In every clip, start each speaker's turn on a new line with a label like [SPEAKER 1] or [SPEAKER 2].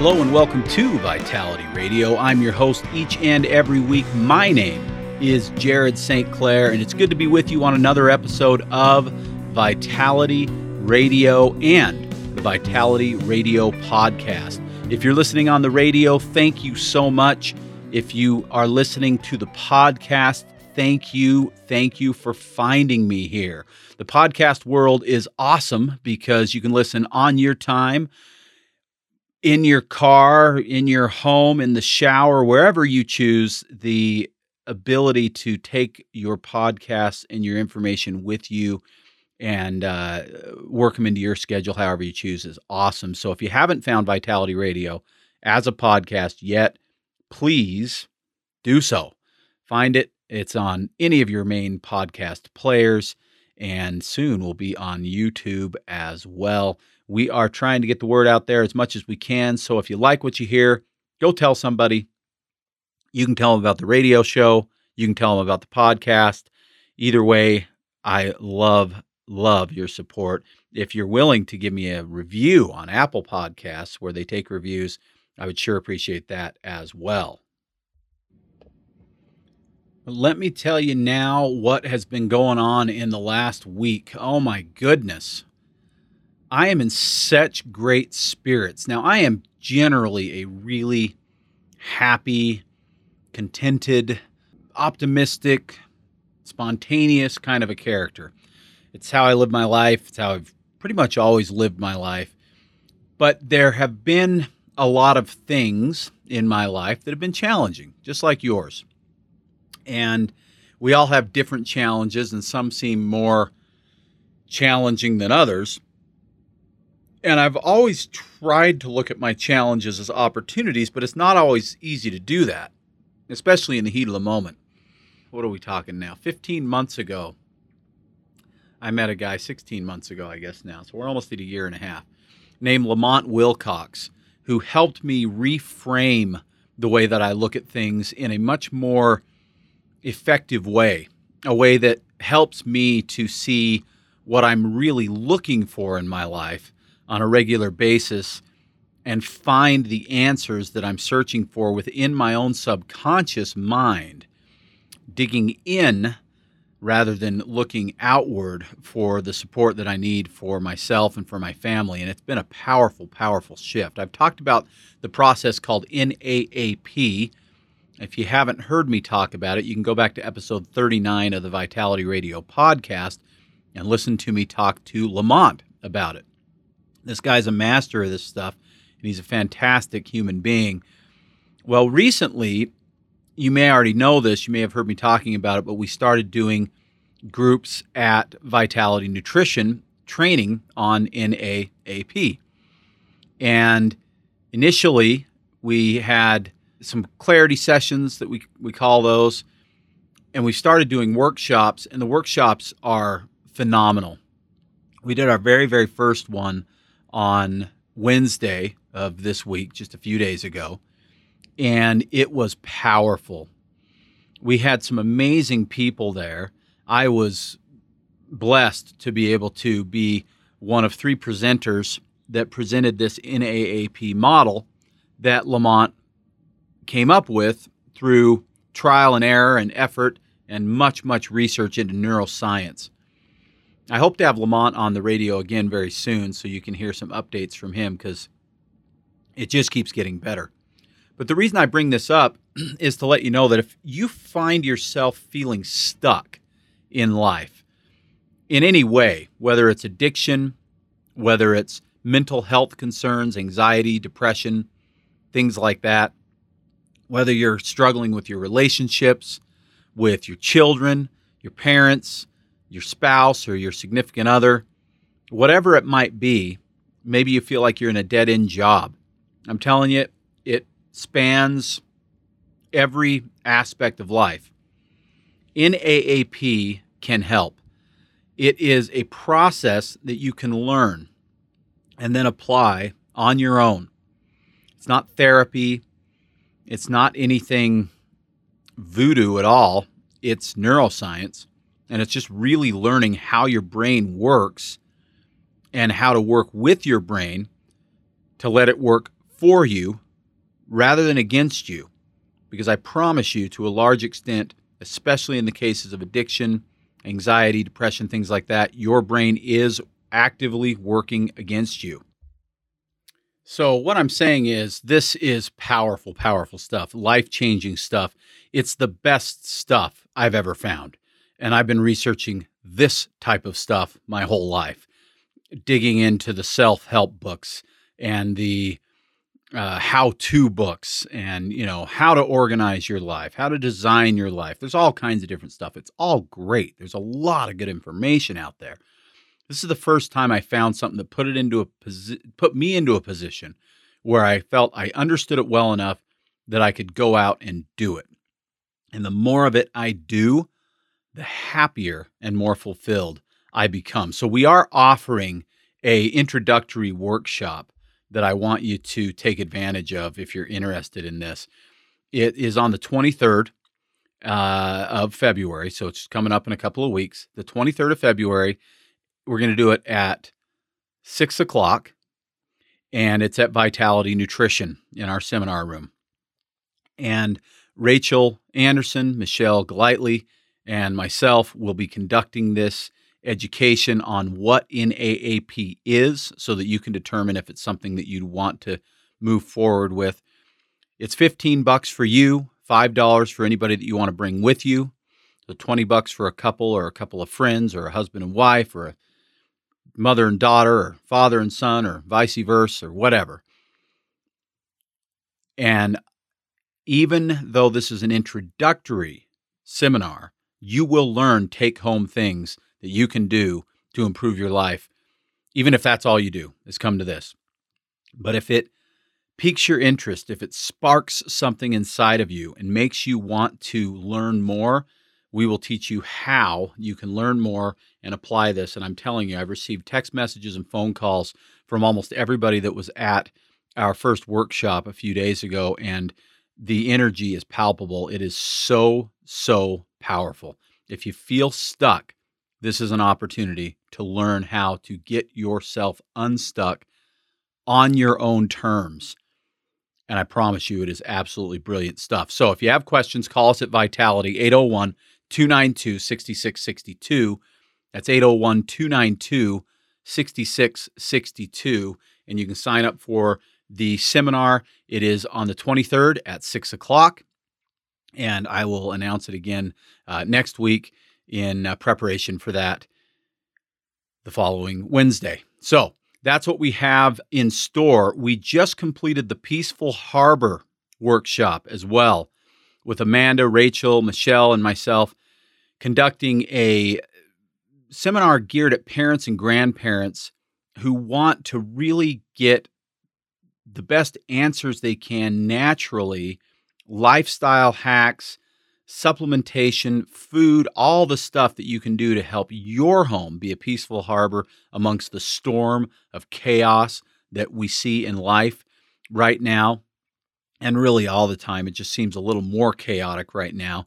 [SPEAKER 1] Hello and welcome to Vitality Radio. I'm your host each and every week. My name is Jared St. Clair, and it's good to be with you on another episode of Vitality Radio and the Vitality Radio podcast. If you're listening on the radio, thank you so much. If you are listening to the podcast, thank you. Thank you for finding me here. The podcast world is awesome because you can listen on your time in your car, in your home, in the shower, wherever you choose, the ability to take your podcasts and your information with you and uh, work them into your schedule however you choose is awesome. So if you haven't found Vitality Radio as a podcast yet, please do so. Find it. It's on any of your main podcast players and soon will be on YouTube as well. We are trying to get the word out there as much as we can. So if you like what you hear, go tell somebody. You can tell them about the radio show, you can tell them about the podcast. Either way, I love, love your support. If you're willing to give me a review on Apple Podcasts where they take reviews, I would sure appreciate that as well. Let me tell you now what has been going on in the last week. Oh my goodness. I am in such great spirits. Now, I am generally a really happy, contented, optimistic, spontaneous kind of a character. It's how I live my life, it's how I've pretty much always lived my life. But there have been a lot of things in my life that have been challenging, just like yours. And we all have different challenges, and some seem more challenging than others. And I've always tried to look at my challenges as opportunities, but it's not always easy to do that, especially in the heat of the moment. What are we talking now? 15 months ago, I met a guy 16 months ago, I guess now. So we're almost at a year and a half, named Lamont Wilcox, who helped me reframe the way that I look at things in a much more effective way, a way that helps me to see what I'm really looking for in my life on a regular basis and find the answers that I'm searching for within my own subconscious mind, digging in rather than looking outward for the support that I need for myself and for my family. And it's been a powerful, powerful shift. I've talked about the process called NAAP. If you haven't heard me talk about it, you can go back to episode 39 of the Vitality Radio podcast and listen to me talk to Lamont about it. This guy's a master of this stuff, and he's a fantastic human being. Well, recently, you may already know this, you may have heard me talking about it, but we started doing groups at Vitality Nutrition training on NAAP. And initially, we had some clarity sessions that we, we call those, and we started doing workshops, and the workshops are phenomenal. We did our very, very first one on Wednesday of this week, just a few days ago, and it was powerful. We had some amazing people there. I was blessed to be able to be one of three presenters that presented this NAAP model that Lamont came up with through trial and error and effort and much, much research into neuroscience. I hope to have Lamont on the radio again very soon so you can hear some updates from him because it just keeps getting better. But the reason I bring this up is to let you know that if you find yourself feeling stuck in life in any way, whether it's addiction, whether it's mental health concerns, anxiety, depression, things like that, whether you're struggling with your relationships, with your children, your parents, your spouse or your significant other, whatever it might be, maybe you feel like you're in a dead end job. I'm telling you, it spans every aspect of life. NAAP can help. It is a process that you can learn and then apply on your own. It's not therapy, it's not anything voodoo at all. It's neuroscience, and it's just really learning how your brain works and how to work with your brain to let it work for you rather than against you. Because I promise you, to a large extent, especially in the cases of addiction, anxiety, depression, things like that, your brain is actively working against you. So, what I'm saying is, this is powerful, powerful stuff, life changing stuff. It's the best stuff I've ever found. And I've been researching this type of stuff my whole life, digging into the self help books and the uh, how-to books and you know how to organize your life how to design your life. There's all kinds of different stuff. It's all great. There's a lot of good information out there. This is the first time i found something that put it into a posi- put me into a position where i felt i understood it well enough that i could go out and do it. And the more of it i do the happier and more fulfilled i become so we are offering a introductory workshop that I want you to take advantage of if you're interested in this. It is on the 23rd uh, of February, so it's coming up in a couple of weeks. The 23rd of February, we're going to do it at six o'clock, and it's at Vitality Nutrition in our seminar room. And Rachel Anderson, Michelle Glightly, and myself will be conducting this education on what NAAP is so that you can determine if it's something that you'd want to move forward with. It's 15 bucks for you, $5 for anybody that you want to bring with you. So 20 bucks for a couple or a couple of friends or a husband and wife or a mother and daughter or father and son or vice versa or whatever. And even though this is an introductory seminar, you will learn take home things that you can do to improve your life, even if that's all you do, is come to this. But if it piques your interest, if it sparks something inside of you and makes you want to learn more, we will teach you how you can learn more and apply this. And I'm telling you, I've received text messages and phone calls from almost everybody that was at our first workshop a few days ago, and the energy is palpable. It is so, so powerful. If you feel stuck, this is an opportunity to learn how to get yourself unstuck on your own terms. And I promise you, it is absolutely brilliant stuff. So if you have questions, call us at Vitality 801 292 6662. That's 801 292 6662. And you can sign up for the seminar. It is on the 23rd at 6 o'clock. And I will announce it again uh, next week in uh, preparation for that the following Wednesday. So that's what we have in store. We just completed the Peaceful Harbor workshop as well with Amanda, Rachel, Michelle, and myself conducting a seminar geared at parents and grandparents who want to really get the best answers they can naturally, lifestyle hacks, supplementation, food, all the stuff that you can do to help your home be a peaceful harbor amongst the storm of chaos that we see in life right now. And really, all the time, it just seems a little more chaotic right now.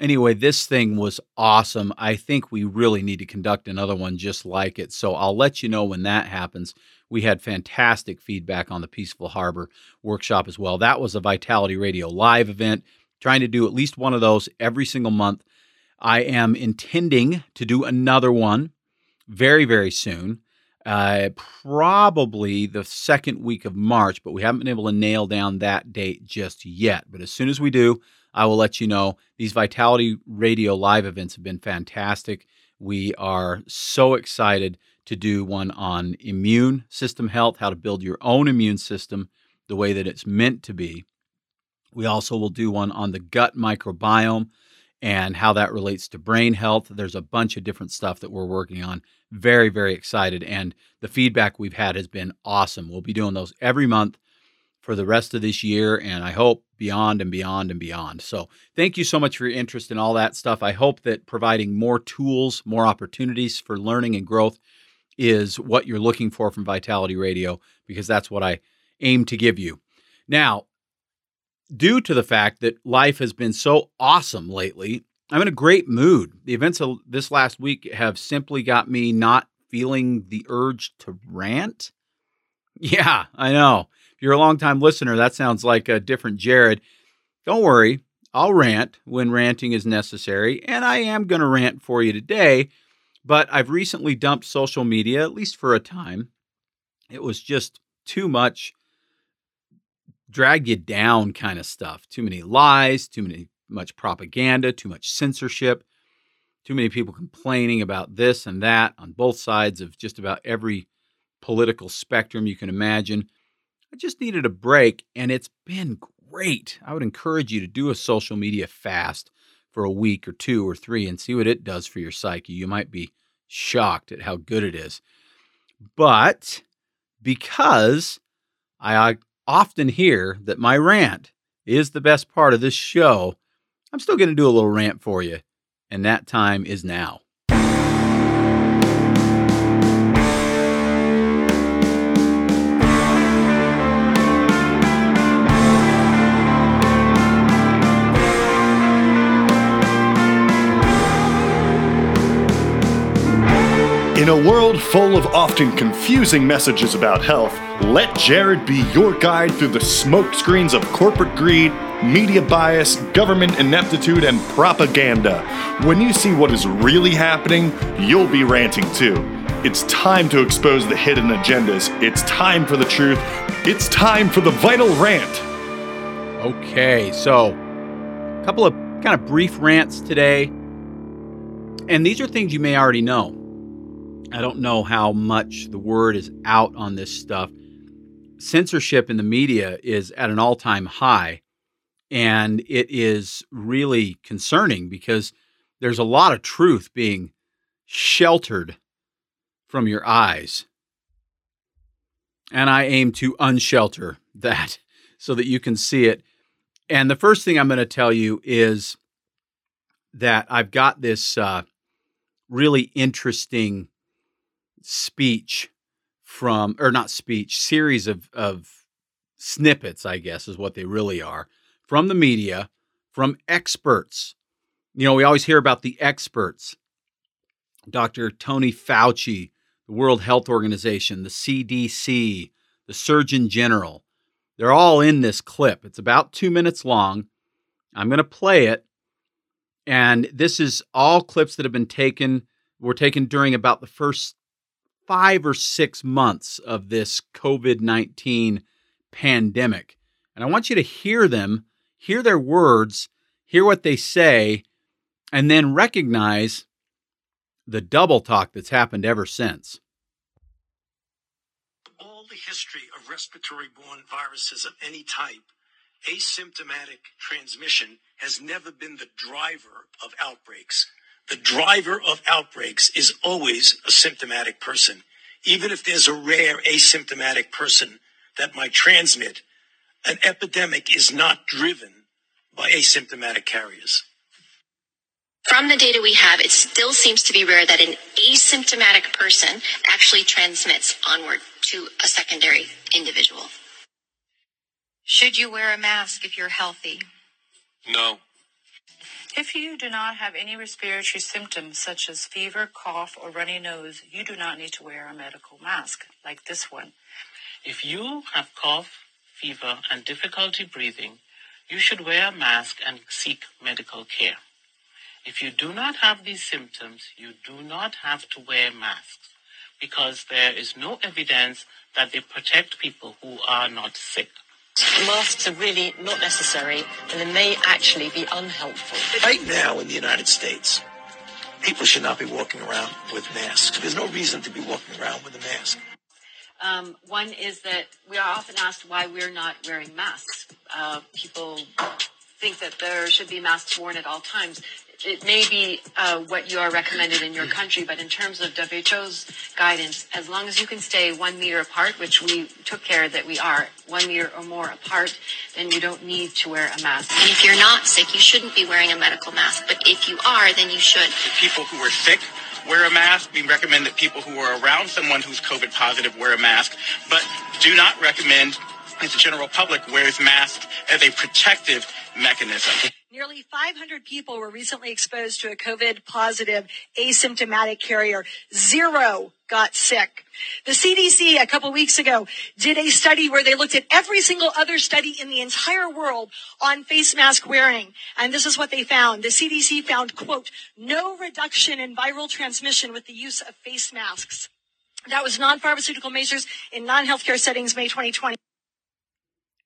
[SPEAKER 1] Anyway, this thing was awesome. I think we really need to conduct another one just like it. So I'll let you know when that happens. We had fantastic feedback on the Peaceful Harbor workshop as well. That was a Vitality Radio live event trying to do at least one of those every single month. I am intending to do another one very, very soon. Uh, probably the second week of March, but we haven't been able to nail down that date just yet. But as soon as we do, I will let you know. These Vitality Radio live events have been fantastic. We are so excited to do one on immune system health, how to build your own immune system the way that it's meant to be. We also will do one on the gut microbiome and how that relates to brain health. There's a bunch of different stuff that we're working on. Very, very excited. And the feedback we've had has been awesome. We'll be doing those every month for the rest of this year and I hope beyond and beyond and beyond. So, thank you so much for your interest in all that stuff. I hope that providing more tools, more opportunities for learning and growth is what you're looking for from Vitality Radio because that's what I aim to give you. Now, due to the fact that life has been so awesome lately, I'm in a great mood. The events of this last week have simply got me not feeling the urge to rant. Yeah, I know. If you're a longtime listener, that sounds like a different Jared. Don't worry, I'll rant when ranting is necessary, and I am going to rant for you today. But I've recently dumped social media, at least for a time. It was just too much drag you down kind of stuff. Too many lies, too many much propaganda, too much censorship, too many people complaining about this and that on both sides of just about every political spectrum you can imagine. I just needed a break, and it's been great. I would encourage you to do a social media fast for a week or two or three and see what it does for your psyche. You might be shocked at how good it is. But because I often hear that my rant is the best part of this show, I'm still going to do a little rant for you. And that time is now.
[SPEAKER 2] In a world full of often confusing messages about health, let Jared be your guide through the smokescreens of corporate greed, media bias, government ineptitude, and propaganda. When you see what is really happening, you'll be ranting too. It's time to expose the hidden agendas. It's time for the truth. It's time for the vital rant.
[SPEAKER 1] Okay, so a couple of kind of brief rants today. And these are things you may already know. I don't know how much the word is out on this stuff. Censorship in the media is at an all time high, and it is really concerning because there's a lot of truth being sheltered from your eyes. And I aim to unshelter that so that you can see it. And the first thing I'm going to tell you is that I've got this uh, really interesting speech from, or not speech, series of, of snippets, I guess is what they really are, from the media, from experts. You know, we always hear about the experts Dr. Tony Fauci, the World Health Organization, the CDC, the Surgeon General. They're all in this clip. It's about two minutes long. I'm going to play it. And this is all clips that have been taken, were taken during about the first five or six months of this COVID 19 pandemic. And I want you to hear them, hear their words, hear what they say, and then recognize the double talk that's happened ever since.
[SPEAKER 3] All the history of respiratory borne viruses of any type, asymptomatic transmission has never been the driver of outbreaks. The driver of outbreaks is always a symptomatic person. Even if there's a rare asymptomatic person that might transmit, an epidemic is not driven by asymptomatic carriers.
[SPEAKER 4] From the data we have, it still seems to be rare that an asymptomatic person actually transmits onward to a secondary individual.
[SPEAKER 5] Should you wear a mask if you're healthy?
[SPEAKER 3] No.
[SPEAKER 5] If you do not have any respiratory symptoms such as fever, cough, or runny nose, you do not need to wear a medical mask like this one.
[SPEAKER 6] If you have cough, fever, and difficulty breathing, you should wear a mask and seek medical care. If you do not have these symptoms, you do not have to wear masks because there is no evidence that they protect people who are not sick.
[SPEAKER 7] Masks are really not necessary and they may actually be unhelpful.
[SPEAKER 3] Right now in the United States, people should not be walking around with masks. There's no reason to be walking around with a mask.
[SPEAKER 8] Um, one is that we are often asked why we're not wearing masks. Uh, people
[SPEAKER 7] think that there should be masks worn at all times. It may be uh, what you are recommended in your country, but in terms of WHO's guidance, as long as you can stay one meter apart, which we took care that we are one meter or more apart, then you don't need to wear a mask.
[SPEAKER 4] And if you're not sick, you shouldn't be wearing a medical mask. But if you are, then you should.
[SPEAKER 8] People who are sick wear a mask. We recommend that people who are around someone who's COVID positive wear a mask, but do not recommend that the general public wears masks as a protective mechanism.
[SPEAKER 9] Nearly 500 people were recently exposed to a COVID positive asymptomatic carrier. Zero got sick. The CDC a couple weeks ago did a study where they looked at every single other study in the entire world on face mask wearing. And this is what they found. The CDC found, quote, no reduction in viral transmission with the use of face masks. That was non-pharmaceutical measures in non-healthcare settings, May 2020.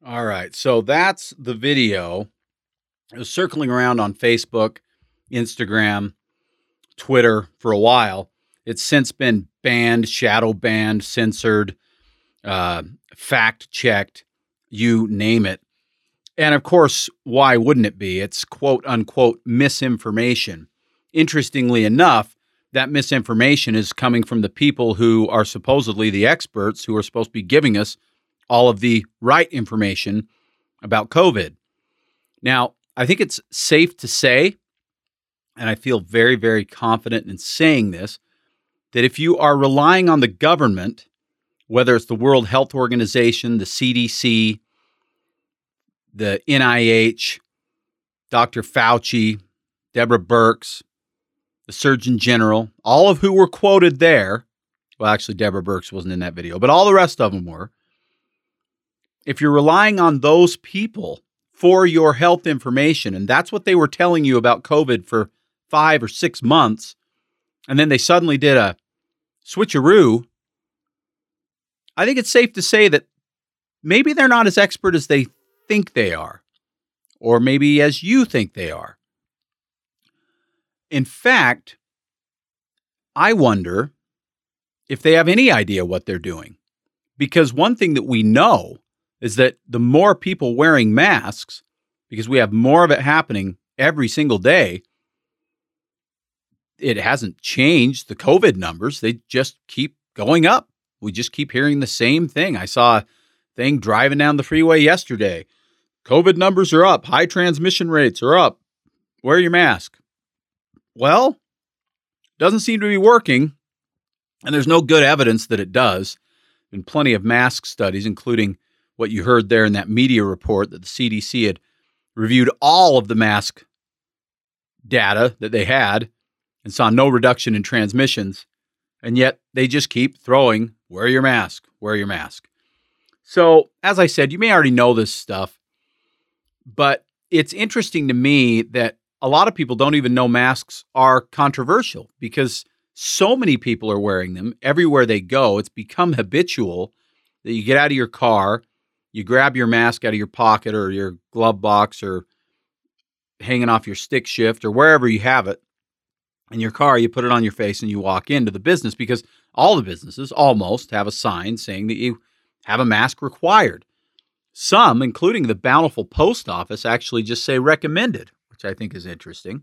[SPEAKER 1] All right. So that's the video. It was circling around on Facebook, Instagram, Twitter for a while. It's since been banned, shadow banned, censored, uh, fact checked, you name it. And of course, why wouldn't it be? It's quote unquote misinformation. Interestingly enough, that misinformation is coming from the people who are supposedly the experts who are supposed to be giving us all of the right information about COVID. Now, I think it's safe to say, and I feel very, very confident in saying this, that if you are relying on the government, whether it's the World Health Organization, the CDC, the NIH, Dr. Fauci, Deborah Birx, the Surgeon General, all of who were quoted there. Well, actually, Deborah Birx wasn't in that video, but all the rest of them were. If you're relying on those people for your health information, and that's what they were telling you about COVID for five or six months, and then they suddenly did a switcheroo, I think it's safe to say that maybe they're not as expert as they think they are, or maybe as you think they are. In fact, I wonder if they have any idea what they're doing. Because one thing that we know is that the more people wearing masks, because we have more of it happening every single day, it hasn't changed the COVID numbers. They just keep going up. We just keep hearing the same thing. I saw a thing driving down the freeway yesterday. COVID numbers are up, high transmission rates are up. Wear your mask. Well, doesn't seem to be working, and there's no good evidence that it does. Been plenty of mask studies, including what you heard there in that media report that the CDC had reviewed all of the mask data that they had and saw no reduction in transmissions. And yet they just keep throwing, wear your mask, wear your mask. So, as I said, you may already know this stuff, but it's interesting to me that a lot of people don't even know masks are controversial because so many people are wearing them everywhere they go. It's become habitual that you get out of your car, you grab your mask out of your pocket or your glove box or hanging off your stick shift or wherever you have it, in your car, you put it on your face and you walk into the business because all the businesses almost have a sign saying that you have a mask required. Some, including the bountiful post office, actually just say recommended, which I think is interesting.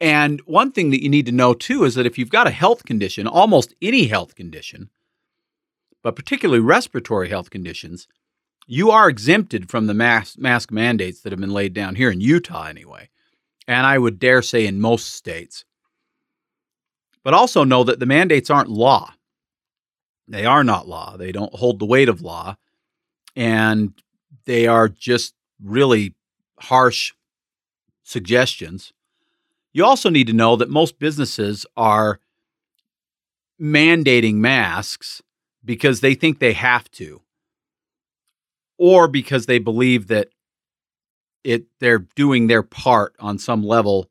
[SPEAKER 1] And one thing that you need to know too is that if you've got a health condition, almost any health condition, but particularly respiratory health conditions, you are exempted from the mask, mask mandates that have been laid down here in Utah anyway and I would dare say in most states. But also know that the mandates aren't law. They are not law. They don't hold the weight of law. And they are just really harsh suggestions. You also need to know that most businesses are mandating masks because they think they have to, or because they believe that it they're doing their part on some level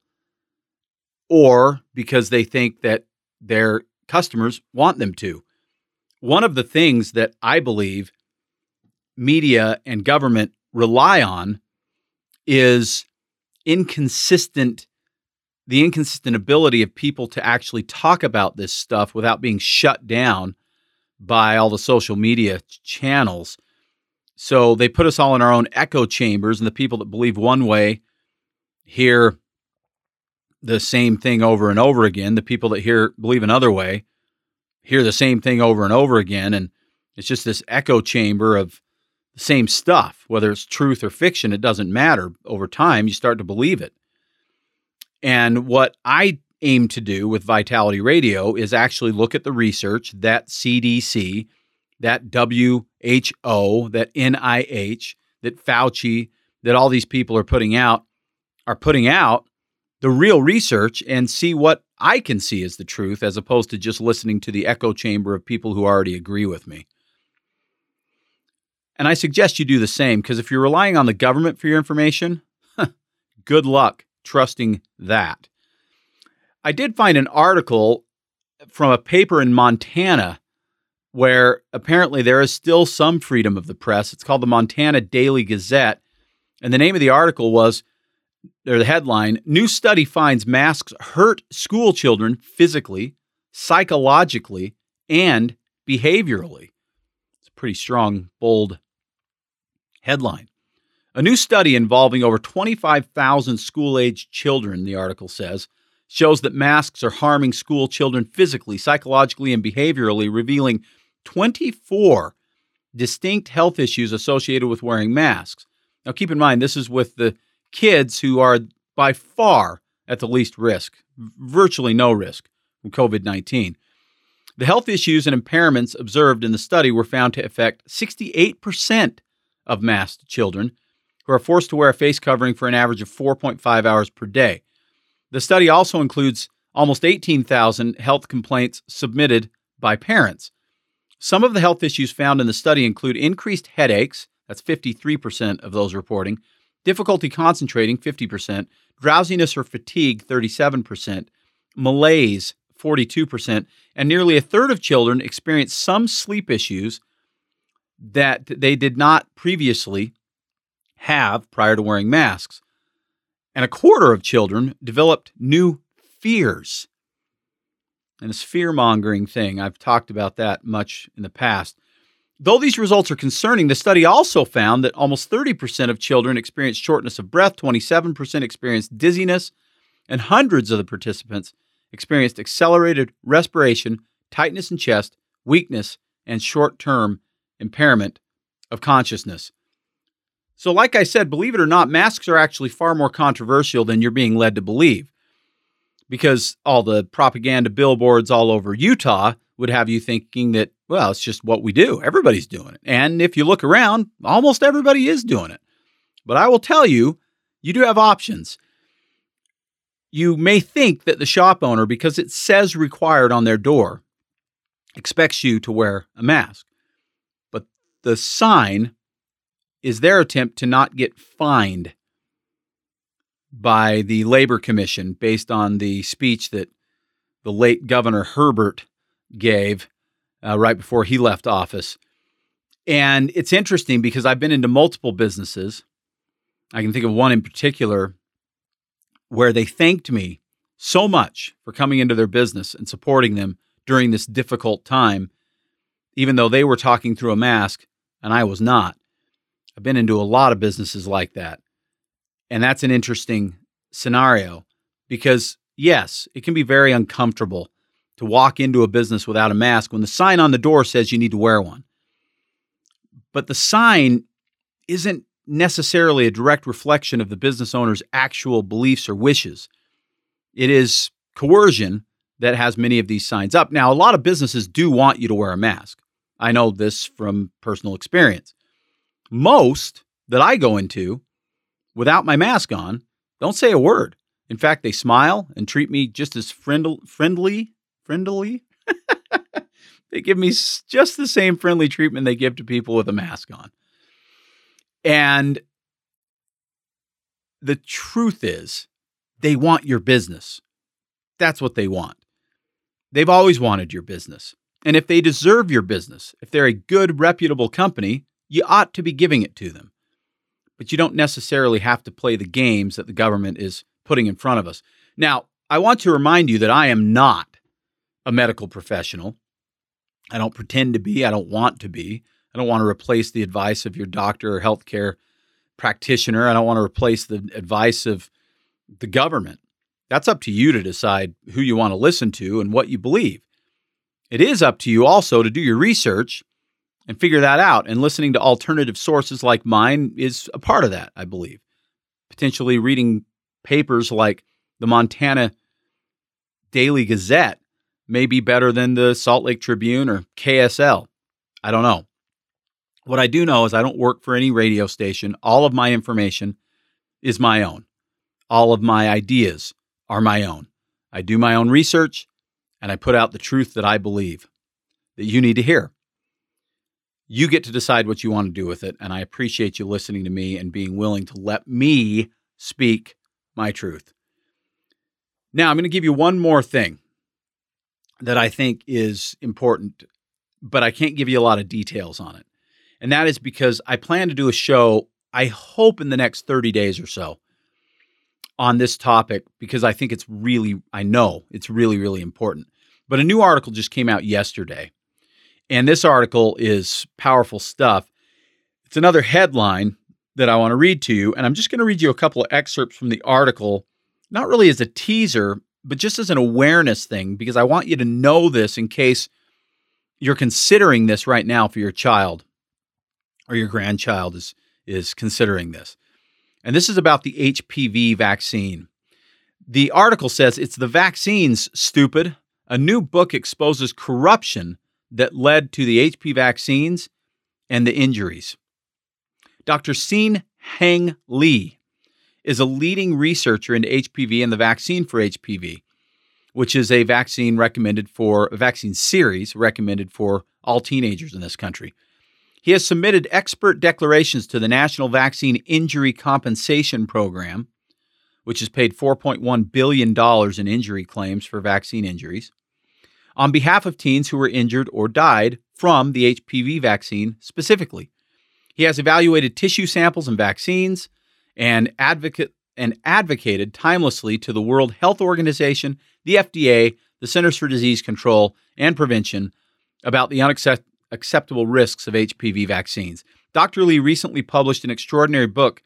[SPEAKER 1] or because they think that their customers want them to. One of the things that I believe media and government rely on is inconsistent the inconsistent ability of people to actually talk about this stuff without being shut down by all the social media channels So they put us all in our own echo chambers, and the people that believe one way hear the same thing over and over again. The people that hear believe another way hear the same thing over and over again, and it's just this echo chamber of the same stuff. Whether it's truth or fiction, it doesn't matter. Over time, you start to believe it. And what I aim to do with Vitality Radio is actually look at the research that CDC, that WHO, that NIH, that Fauci, that all these people are putting out, are putting out the real research and see what I can see as the truth as opposed to just listening to the echo chamber of people who already agree with me. And I suggest you do the same because if you're relying on the government for your information, good luck trusting that. I did find an article from a paper in Montana where apparently there is still some freedom of the press. It's called the Montana Daily Gazette. And the name of the article was, or the headline New study finds masks hurt school children physically, psychologically, and behaviorally. It's a pretty strong, bold headline. A new study involving over 25,000 school aged children, the article says, shows that masks are harming school children physically, psychologically, and behaviorally, revealing 24 distinct health issues associated with wearing masks. Now, keep in mind, this is with the kids who are by far at the least risk, virtually no risk from COVID 19. The health issues and impairments observed in the study were found to affect 68% of masked children who are forced to wear a face covering for an average of 4.5 hours per day. The study also includes almost 18,000 health complaints submitted by parents. Some of the health issues found in the study include increased headaches, that's 53% of those reporting, difficulty concentrating, 50%, drowsiness or fatigue, 37%, malaise, 42%, and nearly a third of children experienced some sleep issues that they did not previously have prior to wearing masks. And a quarter of children developed new fears. And this fear mongering thing, I've talked about that much in the past. Though these results are concerning, the study also found that almost 30% of children experienced shortness of breath, 27% experienced dizziness, and hundreds of the participants experienced accelerated respiration, tightness in chest, weakness, and short term impairment of consciousness. So, like I said, believe it or not, masks are actually far more controversial than you're being led to believe. Because all the propaganda billboards all over Utah would have you thinking that, well, it's just what we do. Everybody's doing it. And if you look around, almost everybody is doing it. But I will tell you, you do have options. You may think that the shop owner, because it says required on their door, expects you to wear a mask. But the sign is their attempt to not get fined by the Labor Commission based on the speech that the late Governor Herbert gave uh, right before he left office. And it's interesting because I've been into multiple businesses. I can think of one in particular where they thanked me so much for coming into their business and supporting them during this difficult time, even though they were talking through a mask and I was not. I've been into a lot of businesses like that. And that's an interesting scenario because, yes, it can be very uncomfortable to walk into a business without a mask when the sign on the door says you need to wear one. But the sign isn't necessarily a direct reflection of the business owner's actual beliefs or wishes. It is coercion that has many of these signs up. Now, a lot of businesses do want you to wear a mask. I know this from personal experience. Most that I go into without my mask on don't say a word. In fact, they smile and treat me just as friendly, friendly, friendly. they give me just the same friendly treatment they give to people with a mask on. And the truth is, they want your business. That's what they want. They've always wanted your business. And if they deserve your business, if they're a good, reputable company, you ought to be giving it to them. But you don't necessarily have to play the games that the government is putting in front of us. Now, I want to remind you that I am not a medical professional. I don't pretend to be, I don't want to be. I don't want to replace the advice of your doctor or healthcare practitioner. I don't want to replace the advice of the government. That's up to you to decide who you want to listen to and what you believe. It is up to you also to do your research and figure that out. And listening to alternative sources like mine is a part of that, I believe. Potentially reading papers like the Montana Daily Gazette may be better than the Salt Lake Tribune or KSL. I don't know. What I do know is I don't work for any radio station. All of my information is my own. All of my ideas are my own. I do my own research and I put out the truth that I believe that you need to hear. You get to decide what you want to do with it. And I appreciate you listening to me and being willing to let me speak my truth. Now, I'm going to give you one more thing that I think is important, but I can't give you a lot of details on it. And that is because I plan to do a show, I hope in the next 30 days or so, on this topic because I think it's really, I know it's really, really important. But a new article just came out yesterday. And this article is powerful stuff. It's another headline that I want to read to you. And I'm just going to read you a couple of excerpts from the article, not really as a teaser, but just as an awareness thing, because I want you to know this in case you're considering this right now for your child or your grandchild is, is considering this. And this is about the HPV vaccine. The article says it's the vaccines, stupid. A new book exposes corruption that led to the HP vaccines and the injuries. Dr. Sin Hang Lee is a leading researcher into HPV and the vaccine for HPV, which is a vaccine recommended for a vaccine series recommended for all teenagers in this country. He has submitted expert declarations to the National Vaccine Injury Compensation Program, which has paid $4.1 billion in injury claims for vaccine injuries, on behalf of teens who were injured or died from the HPV vaccine specifically. He has evaluated tissue samples and vaccines and advocate and advocated timelessly to the World Health Organization, the FDA, the Centers for Disease Control and Prevention about the unacceptable acceptable risks of HPV vaccines. Dr. Lee recently published an extraordinary book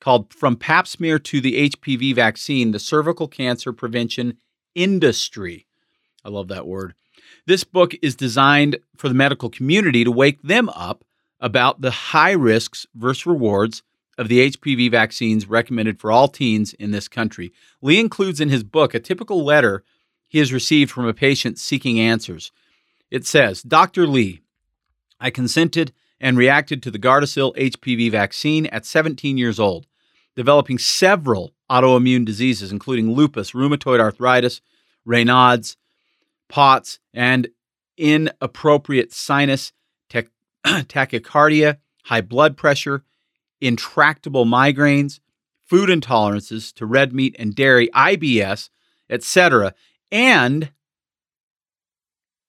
[SPEAKER 1] called From Pap Smear to the HPV Vaccine The Cervical Cancer Prevention Industry. I love that word. This book is designed for the medical community to wake them up about the high risks versus rewards of the HPV vaccines recommended for all teens in this country. Lee includes in his book a typical letter he has received from a patient seeking answers. It says, Dr. Lee, I consented and reacted to the Gardasil HPV vaccine at 17 years old, developing several autoimmune diseases, including lupus, rheumatoid arthritis, Raynaud's, POTS, and inappropriate sinus tach- tachycardia, high blood pressure, intractable migraines, food intolerances to red meat and dairy, IBS, etc., and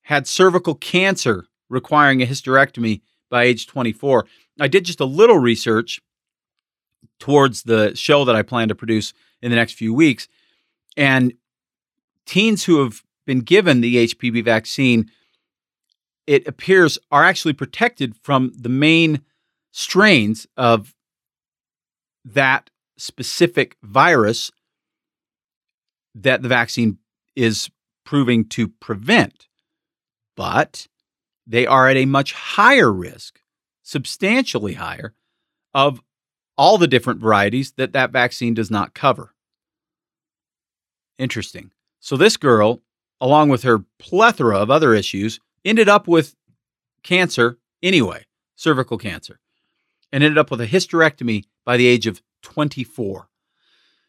[SPEAKER 1] had cervical cancer requiring a hysterectomy by age 24. I did just a little research towards the show that I plan to produce in the next few weeks. And teens who have been given the HPV vaccine, it appears, are actually protected from the main strains of that specific virus that the vaccine is proving to prevent. But they are at a much higher risk, substantially higher, of all the different varieties that that vaccine does not cover. Interesting. So this girl, along with her plethora of other issues, ended up with cancer anyway, cervical cancer, and ended up with a hysterectomy by the age of 24.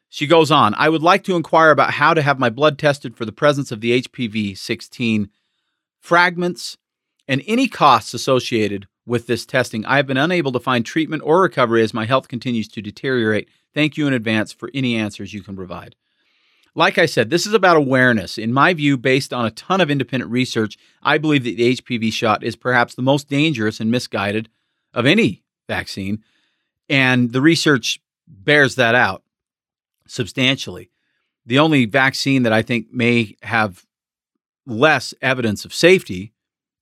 [SPEAKER 1] She goes on, I would like to inquire about how to have my blood tested for the presence of the HPV 16 fragments and any costs associated with this testing. I have been unable to find treatment or recovery as my health continues to deteriorate. Thank you in advance for any answers you can provide. Like I said, this is about awareness. In my view, based on a ton of independent research, I believe that the HPV shot is perhaps the most dangerous and misguided of any vaccine. And the research bears that out substantially. The only vaccine that I think may have less evidence of safety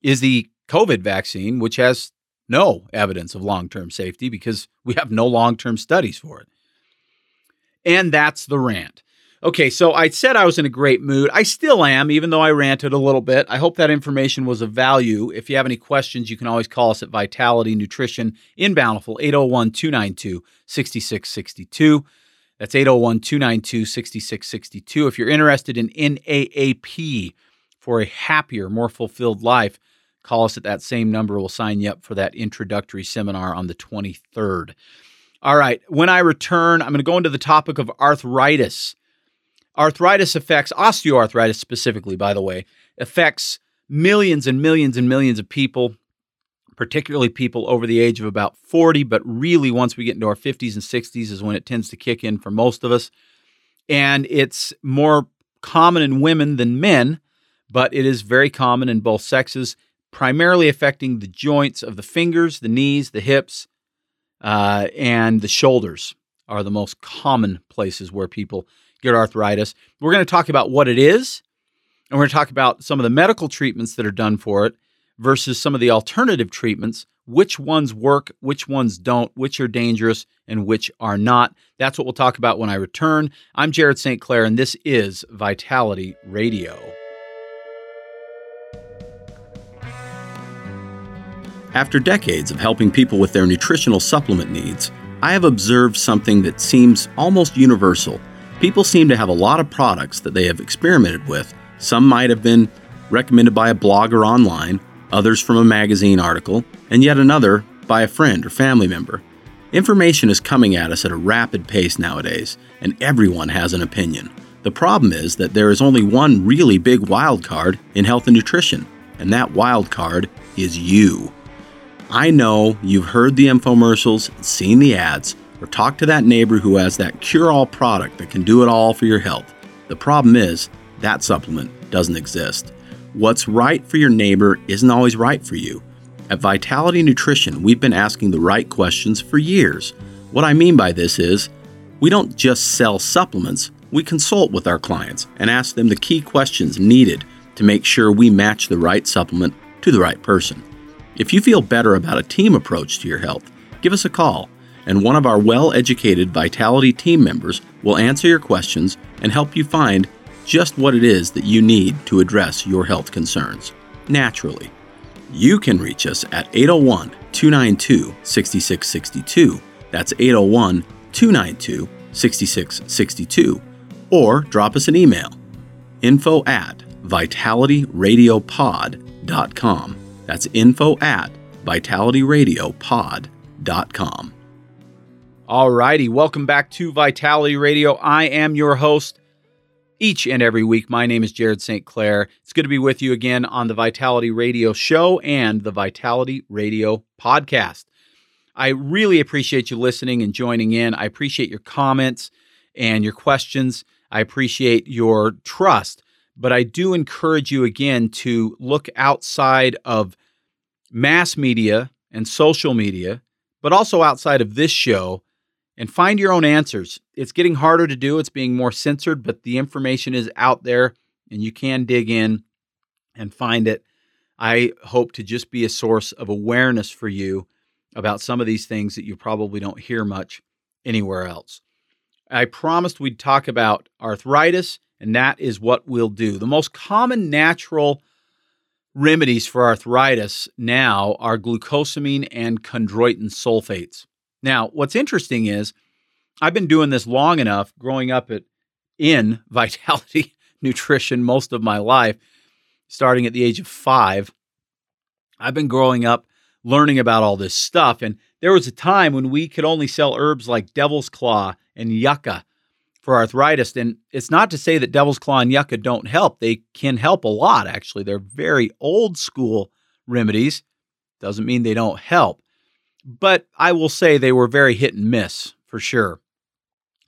[SPEAKER 1] is the COVID vaccine, which has no evidence of long term safety because we have no long term studies for it. And that's the rant. Okay, so I said I was in a great mood. I still am, even though I ranted a little bit. I hope that information was of value. If you have any questions, you can always call us at Vitality Nutrition in Bountiful, 801 292 6662. That's 801 292 6662. If you're interested in NAAP for a happier, more fulfilled life, call us at that same number. We'll sign you up for that introductory seminar on the 23rd. All right, when I return, I'm going to go into the topic of arthritis. Arthritis affects osteoarthritis specifically, by the way, affects millions and millions and millions of people, particularly people over the age of about 40. But really, once we get into our 50s and 60s, is when it tends to kick in for most of us. And it's more common in women than men, but it is very common in both sexes, primarily affecting the joints of the fingers, the knees, the hips, uh, and the shoulders are the most common places where people get arthritis. We're going to talk about what it is, and we're going to talk about some of the medical treatments that are done for it versus some of the alternative treatments, which ones work, which ones don't, which are dangerous, and which are not. That's what we'll talk about when I return. I'm Jared St. Clair, and this is Vitality Radio.
[SPEAKER 10] After decades of helping people with their nutritional supplement needs, I have observed something that seems almost universal People seem to have a lot of products that they have experimented with. Some might have been recommended by a blogger online, others from a magazine article, and yet another by a friend or family member. Information is coming at us at a rapid pace nowadays, and everyone has an opinion. The problem is that there is only one really big wild card in health and nutrition, and that wild card is you. I know you've heard the infomercials, seen the ads, or talk to that neighbor who has that cure all product that can do it all for your health. The problem is, that supplement doesn't exist. What's right for your neighbor isn't always right for you. At Vitality Nutrition, we've been asking the right questions for years. What I mean by this is, we don't just sell supplements, we consult with our clients and ask them the key questions needed to make sure we match the right supplement to the right person. If you feel better about a team approach to your health, give us a call and one of our well educated Vitality team members will answer your questions and help you find just what it is that you need to address your health concerns naturally. You can reach us at 801 292 6662. That's 801 292 6662. Or drop us an email info at vitalityradiopod.com. That's info at vitalityradiopod.com.
[SPEAKER 1] All righty, welcome back to Vitality Radio. I am your host each and every week. My name is Jared St. Clair. It's good to be with you again on the Vitality Radio show and the Vitality Radio podcast. I really appreciate you listening and joining in. I appreciate your comments and your questions. I appreciate your trust, but I do encourage you again to look outside of mass media and social media, but also outside of this show and find your own answers. It's getting harder to do, it's being more censored, but the information is out there and you can dig in and find it. I hope to just be a source of awareness for you about some of these things that you probably don't hear much anywhere else. I promised we'd talk about arthritis, and that is what we'll do. The most common natural remedies for arthritis now are glucosamine and chondroitin sulfates. Now, what's interesting is I've been doing this long enough, growing up at in Vitality Nutrition most of my life, starting at the age of five. I've been growing up learning about all this stuff. And there was a time when we could only sell herbs like devil's claw and yucca for arthritis. And it's not to say that devil's claw and yucca don't help, they can help a lot, actually. They're very old school remedies. Doesn't mean they don't help but I will say they were very hit and miss for sure.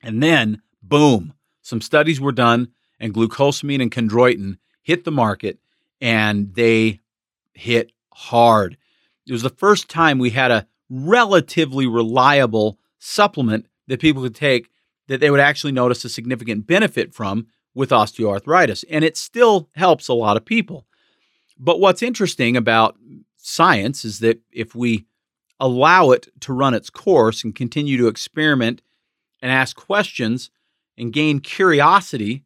[SPEAKER 1] And then, boom, some studies were done, and glucosamine and chondroitin hit the market, and they hit hard. It was the first time we had a relatively reliable supplement that people could take that they would actually notice a significant benefit from with osteoarthritis. And it still helps a lot of people. But what's interesting about science is that if we allow it to run its course and continue to experiment and ask questions and gain curiosity,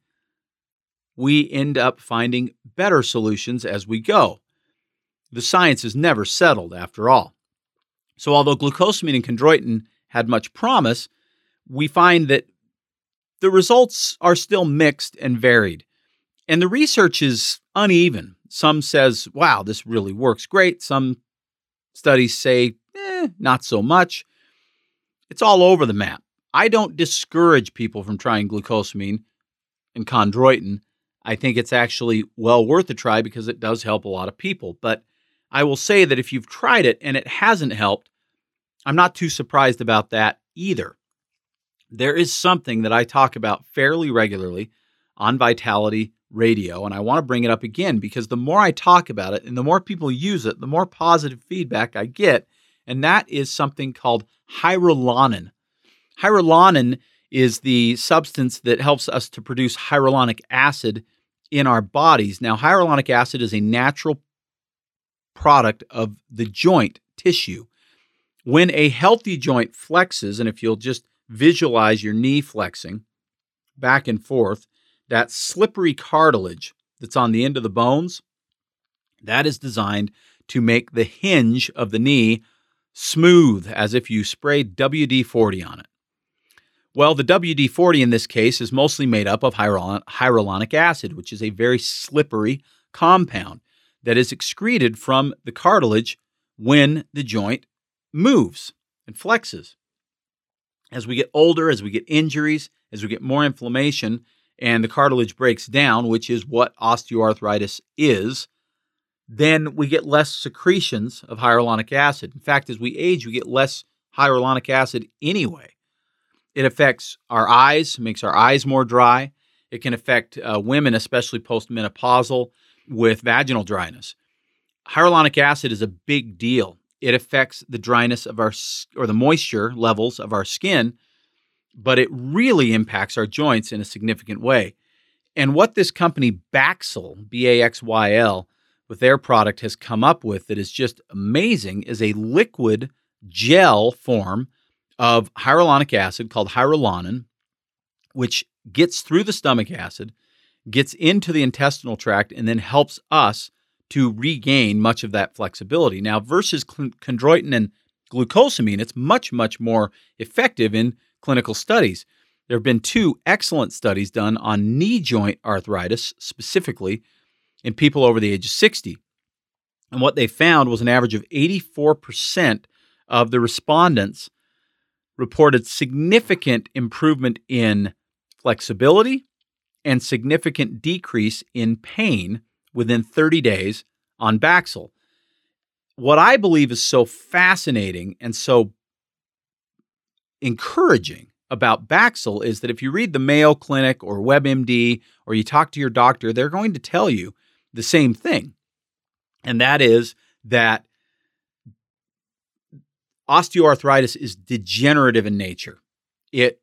[SPEAKER 1] we end up finding better solutions as we go. The science is never settled, after all. So, although glucosamine and chondroitin had much promise, we find that the results are still mixed and varied. And the research is uneven. Some says, wow, this really works great. Some studies say, eh, not so much. It's all over the map. I don't discourage people from trying glucosamine and chondroitin. I think it's actually well worth a try because it does help a lot of people. But I will say that if you've tried it and it hasn't helped, I'm not too surprised about that either. There is something that I talk about fairly regularly on Vitality Radio, and I want to bring it up again because the more I talk about it and the more people use it, the more positive feedback I get, and that is something called hyaluronic. Hyaluronic is the substance that helps us to produce hyaluronic acid in our bodies. Now, hyaluronic acid is a natural product of the joint tissue. When a healthy joint flexes, and if you'll just visualize your knee flexing back and forth, that slippery cartilage that's on the end of the bones, that is designed to make the hinge of the knee smooth as if you sprayed WD 40 on it. Well, the WD 40 in this case is mostly made up of hyaluronic acid, which is a very slippery compound that is excreted from the cartilage when the joint moves and flexes. As we get older, as we get injuries, as we get more inflammation, and the cartilage breaks down, which is what osteoarthritis is, then we get less secretions of hyaluronic acid. In fact, as we age, we get less hyaluronic acid anyway. It affects our eyes, makes our eyes more dry. It can affect uh, women, especially postmenopausal, with vaginal dryness. Hyaluronic acid is a big deal it affects the dryness of our or the moisture levels of our skin, but it really impacts our joints in a significant way. And what this company Baxyl, B A X Y L, their product has come up with that is just amazing is a liquid gel form of hyaluronic acid called hyaluronic, which gets through the stomach acid, gets into the intestinal tract, and then helps us to regain much of that flexibility. Now, versus chondroitin and glucosamine, it's much, much more effective in clinical studies. There have been two excellent studies done on knee joint arthritis, specifically in people over the age of 60. And what they found was an average of 84% of the respondents reported significant improvement in flexibility and significant decrease in pain within 30 days on Baxyl. What I believe is so fascinating and so encouraging about Baxyl is that if you read the Mayo Clinic or WebMD or you talk to your doctor, they're going to tell you the same thing. And that is that osteoarthritis is degenerative in nature. It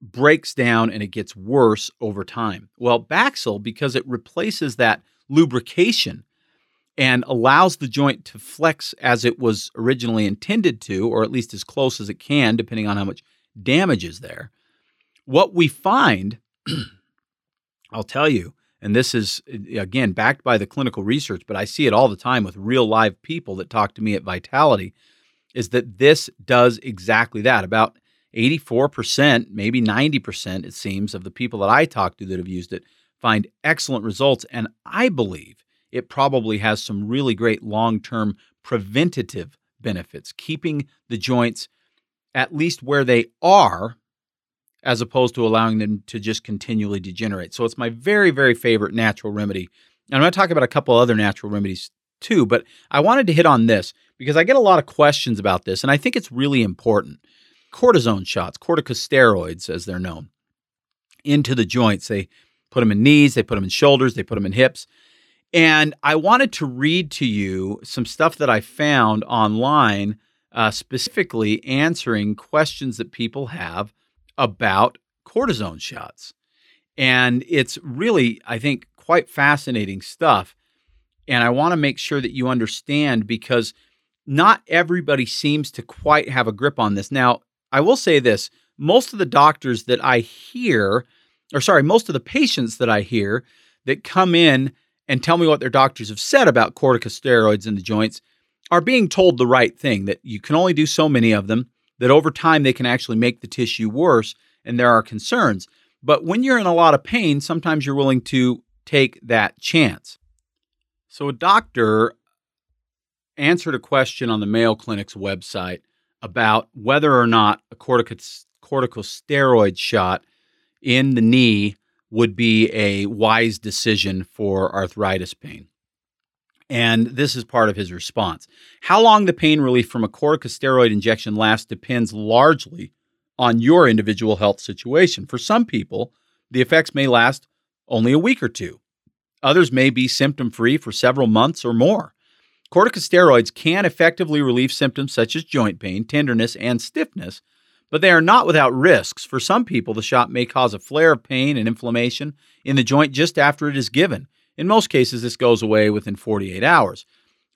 [SPEAKER 1] breaks down and it gets worse over time. Well, Baxyl, because it replaces that lubrication and allows the joint to flex as it was originally intended to, or at least as close as it can, depending on how much damage is there. What we find, I'll tell you, and this is again backed by the clinical research, but I see it all the time with real live people that talk to me at Vitality, is that this does exactly that. About 84%, maybe 90%, it seems, of the people that I talk to that have used it find excellent results. And I believe it probably has some really great long term preventative benefits, keeping the joints at least where they are, as opposed to allowing them to just continually degenerate. So it's my very, very favorite natural remedy. And I'm going to talk about a couple other natural remedies too, but I wanted to hit on this because I get a lot of questions about this, and I think it's really important. Cortisone shots, corticosteroids, as they're known, into the joints. They put them in knees, they put them in shoulders, they put them in hips. And I wanted to read to you some stuff that I found online, uh, specifically answering questions that people have about cortisone shots. And it's really, I think, quite fascinating stuff. And I want to make sure that you understand because not everybody seems to quite have a grip on this. Now, I will say this most of the doctors that I hear, or sorry, most of the patients that I hear that come in and tell me what their doctors have said about corticosteroids in the joints are being told the right thing that you can only do so many of them, that over time they can actually make the tissue worse, and there are concerns. But when you're in a lot of pain, sometimes you're willing to take that chance. So, a doctor answered a question on the Mayo Clinic's website about whether or not a corticosteroid shot in the knee would be a wise decision for arthritis pain. And this is part of his response. How long the pain relief from a corticosteroid injection lasts depends largely on your individual health situation. For some people, the effects may last only a week or two. Others may be symptom free for several months or more. Corticosteroids can effectively relieve symptoms such as joint pain, tenderness, and stiffness, but they are not without risks. For some people, the shot may cause a flare of pain and inflammation in the joint just after it is given. In most cases, this goes away within 48 hours.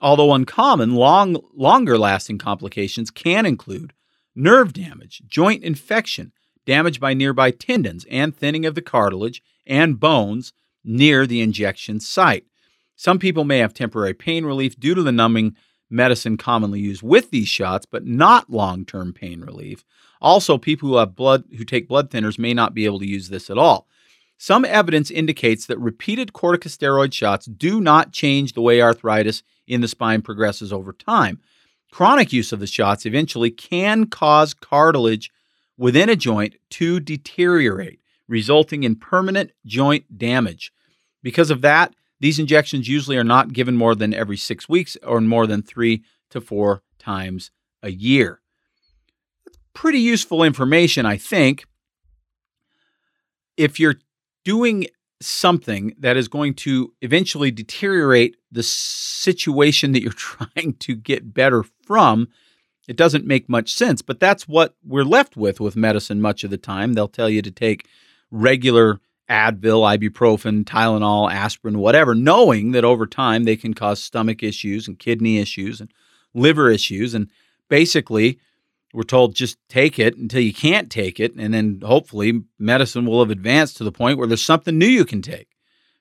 [SPEAKER 1] Although uncommon, long, longer lasting complications can include nerve damage, joint infection, damage by nearby tendons, and thinning of the cartilage and bones near the injection site. Some people may have temporary pain relief due to the numbing medicine commonly used with these shots, but not long-term pain relief. Also, people who have blood who take blood thinners may not be able to use this at all. Some evidence indicates that repeated corticosteroid shots do not change the way arthritis in the spine progresses over time. Chronic use of the shots eventually can cause cartilage within a joint to deteriorate, resulting in permanent joint damage. Because of that, these injections usually are not given more than every six weeks or more than three to four times a year. Pretty useful information, I think. If you're doing something that is going to eventually deteriorate the situation that you're trying to get better from, it doesn't make much sense. But that's what we're left with with medicine much of the time. They'll tell you to take regular Advil, ibuprofen, Tylenol, aspirin, whatever, knowing that over time they can cause stomach issues and kidney issues and liver issues. And basically, we're told just take it until you can't take it. And then hopefully medicine will have advanced to the point where there's something new you can take.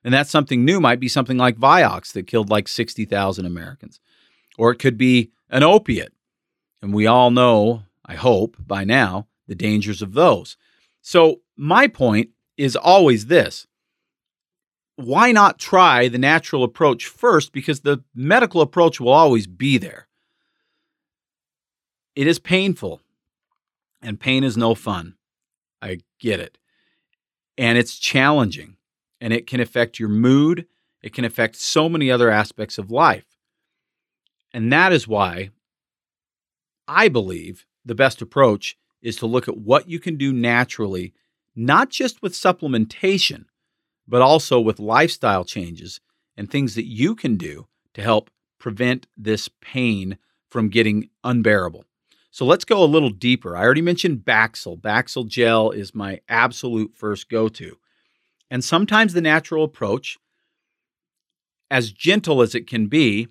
[SPEAKER 1] And that something new might be something like Vioxx that killed like 60,000 Americans. Or it could be an opiate. And we all know, I hope by now, the dangers of those. So, my point is always this why not try the natural approach first? Because the medical approach will always be there. It is painful, and pain is no fun. I get it. And it's challenging, and it can affect your mood. It can affect so many other aspects of life. And that is why I believe the best approach is to look at what you can do naturally not just with supplementation, but also with lifestyle changes and things that you can do to help prevent this pain from getting unbearable. So let's go a little deeper. I already mentioned Baxyl. Baxyl gel is my absolute first go to. And sometimes the natural approach, as gentle as it can be,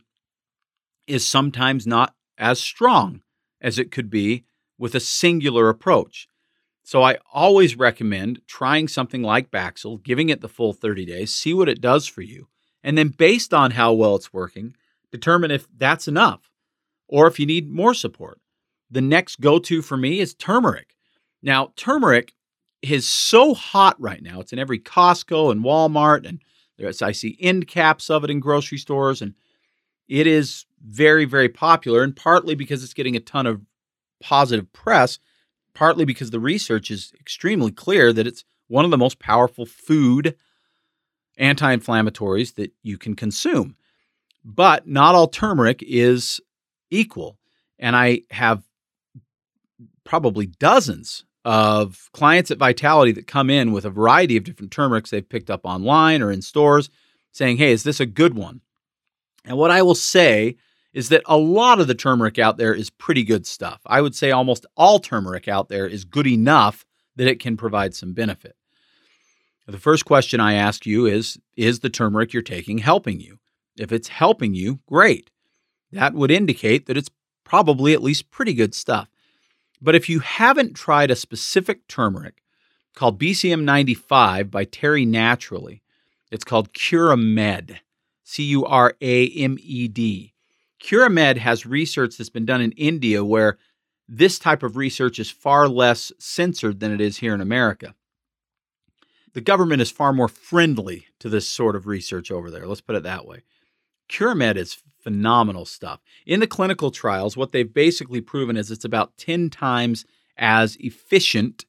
[SPEAKER 1] is sometimes not as strong as it could be with a singular approach. So I always recommend trying something like Baxyl, giving it the full 30 days, see what it does for you, and then based on how well it's working, determine if that's enough or if you need more support. The next go to for me is turmeric. Now, turmeric is so hot right now. It's in every Costco and Walmart, and there's, I see end caps of it in grocery stores, and it is very, very popular, and partly because it's getting a ton of positive press partly because the research is extremely clear that it's one of the most powerful food anti inflammatories that you can consume. But not all turmeric is equal. And I have probably dozens of clients at Vitality that come in with a variety of different turmerics they've picked up online or in stores saying, Hey, is this a good one? And what I will say is that a lot of the turmeric out there is pretty good stuff. I would say almost all turmeric out there is good enough that it can provide some benefit. The first question I ask you is Is the turmeric you're taking helping you? If it's helping you, great. That would indicate that it's probably at least pretty good stuff. But if you haven't tried a specific turmeric called BCM 95 by Terry Naturally, it's called Curamed, C U R A M E D. Curamed has research that's been done in India where this type of research is far less censored than it is here in America. The government is far more friendly to this sort of research over there. Let's put it that way. Curamed is phenomenal stuff. In the clinical trials, what they've basically proven is it's about 10 times as efficient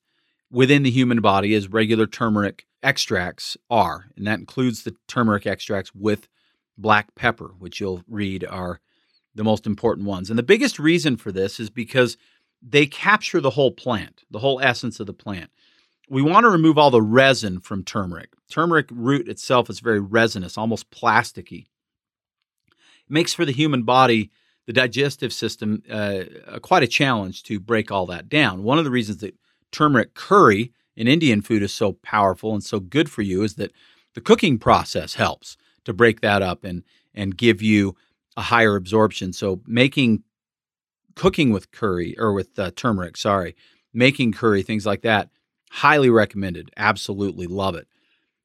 [SPEAKER 1] within the human body as regular turmeric extracts are. And that includes the turmeric extracts with black pepper, which you'll read are the most important ones. And the biggest reason for this is because they capture the whole plant, the whole essence of the plant. We want to remove all the resin from turmeric. Turmeric root itself is very resinous, almost plasticky makes for the human body, the digestive system, uh, quite a challenge to break all that down. One of the reasons that turmeric curry in Indian food is so powerful and so good for you is that the cooking process helps to break that up and and give you a higher absorption. So making cooking with curry or with uh, turmeric, sorry, making curry, things like that, highly recommended. Absolutely love it.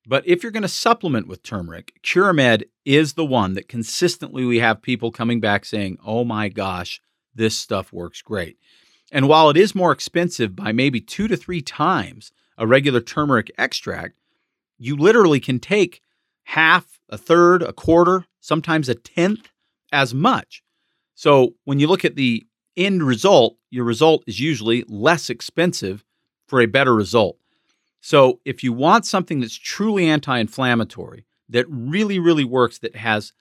[SPEAKER 1] But if you're going to supplement with turmeric, Curamed is the one that consistently we have people coming back saying, oh my gosh, this stuff works great. And while it is more expensive by maybe two to three times a regular turmeric extract, you literally can take half, a third, a quarter, sometimes a tenth as much. So when you look at the end result, your result is usually less expensive for a better result. So if you want something that's truly anti inflammatory, that really, really works, that has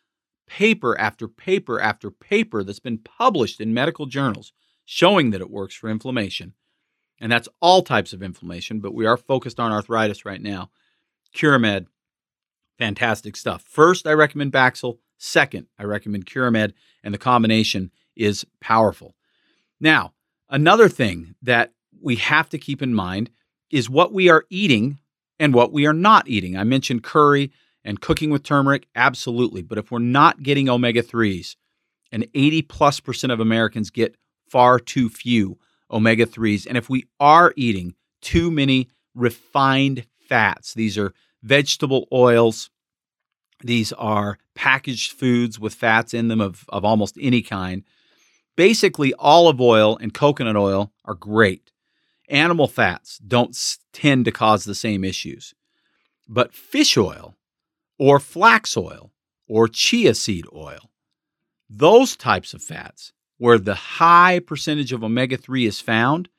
[SPEAKER 1] paper after paper after paper that's been published in medical journals showing that it works for inflammation, and that's all types of inflammation, but we are focused on arthritis right now. Curamed, fantastic stuff. First, I recommend Baxyl. Second, I recommend Curamed, and the combination is powerful. Now, another thing that we have to keep in mind is what we are eating and what we are not eating. I mentioned curry and cooking with turmeric, absolutely. But if we're not getting omega 3s, and 80 plus percent of Americans get far too few omega 3s, and if we are eating too many refined fats, these are vegetable oils, these are packaged foods with fats in them of, of almost any kind. Basically, olive oil and coconut oil are great. Animal fats don't tend to cause the same issues. But fish oil or flax oil or chia seed oil, those types of fats where the high percentage of omega 3 is found,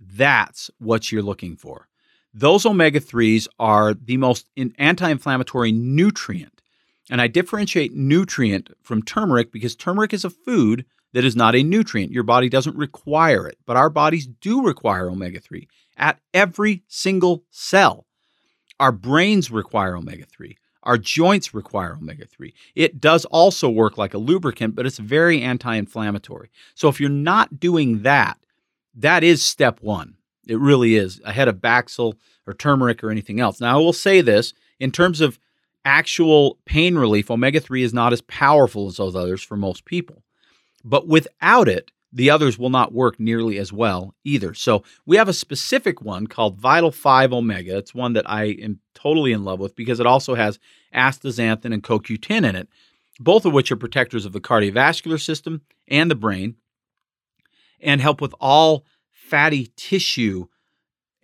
[SPEAKER 1] that's what you're looking for. Those omega 3s are the most anti inflammatory nutrient. And I differentiate nutrient from turmeric because turmeric is a food that is not a nutrient. Your body doesn't require it, but our bodies do require omega 3 at every single cell. Our brains require omega 3. Our joints require omega 3. It does also work like a lubricant, but it's very anti inflammatory. So if you're not doing that, that is step one. It really is ahead of Baxyl or turmeric or anything else. Now, I will say this in terms of actual pain relief, omega 3 is not as powerful as those others for most people. But without it, the others will not work nearly as well either. So we have a specific one called Vital 5 Omega. It's one that I am totally in love with because it also has astaxanthin and CoQ10 in it, both of which are protectors of the cardiovascular system and the brain and help with all fatty tissue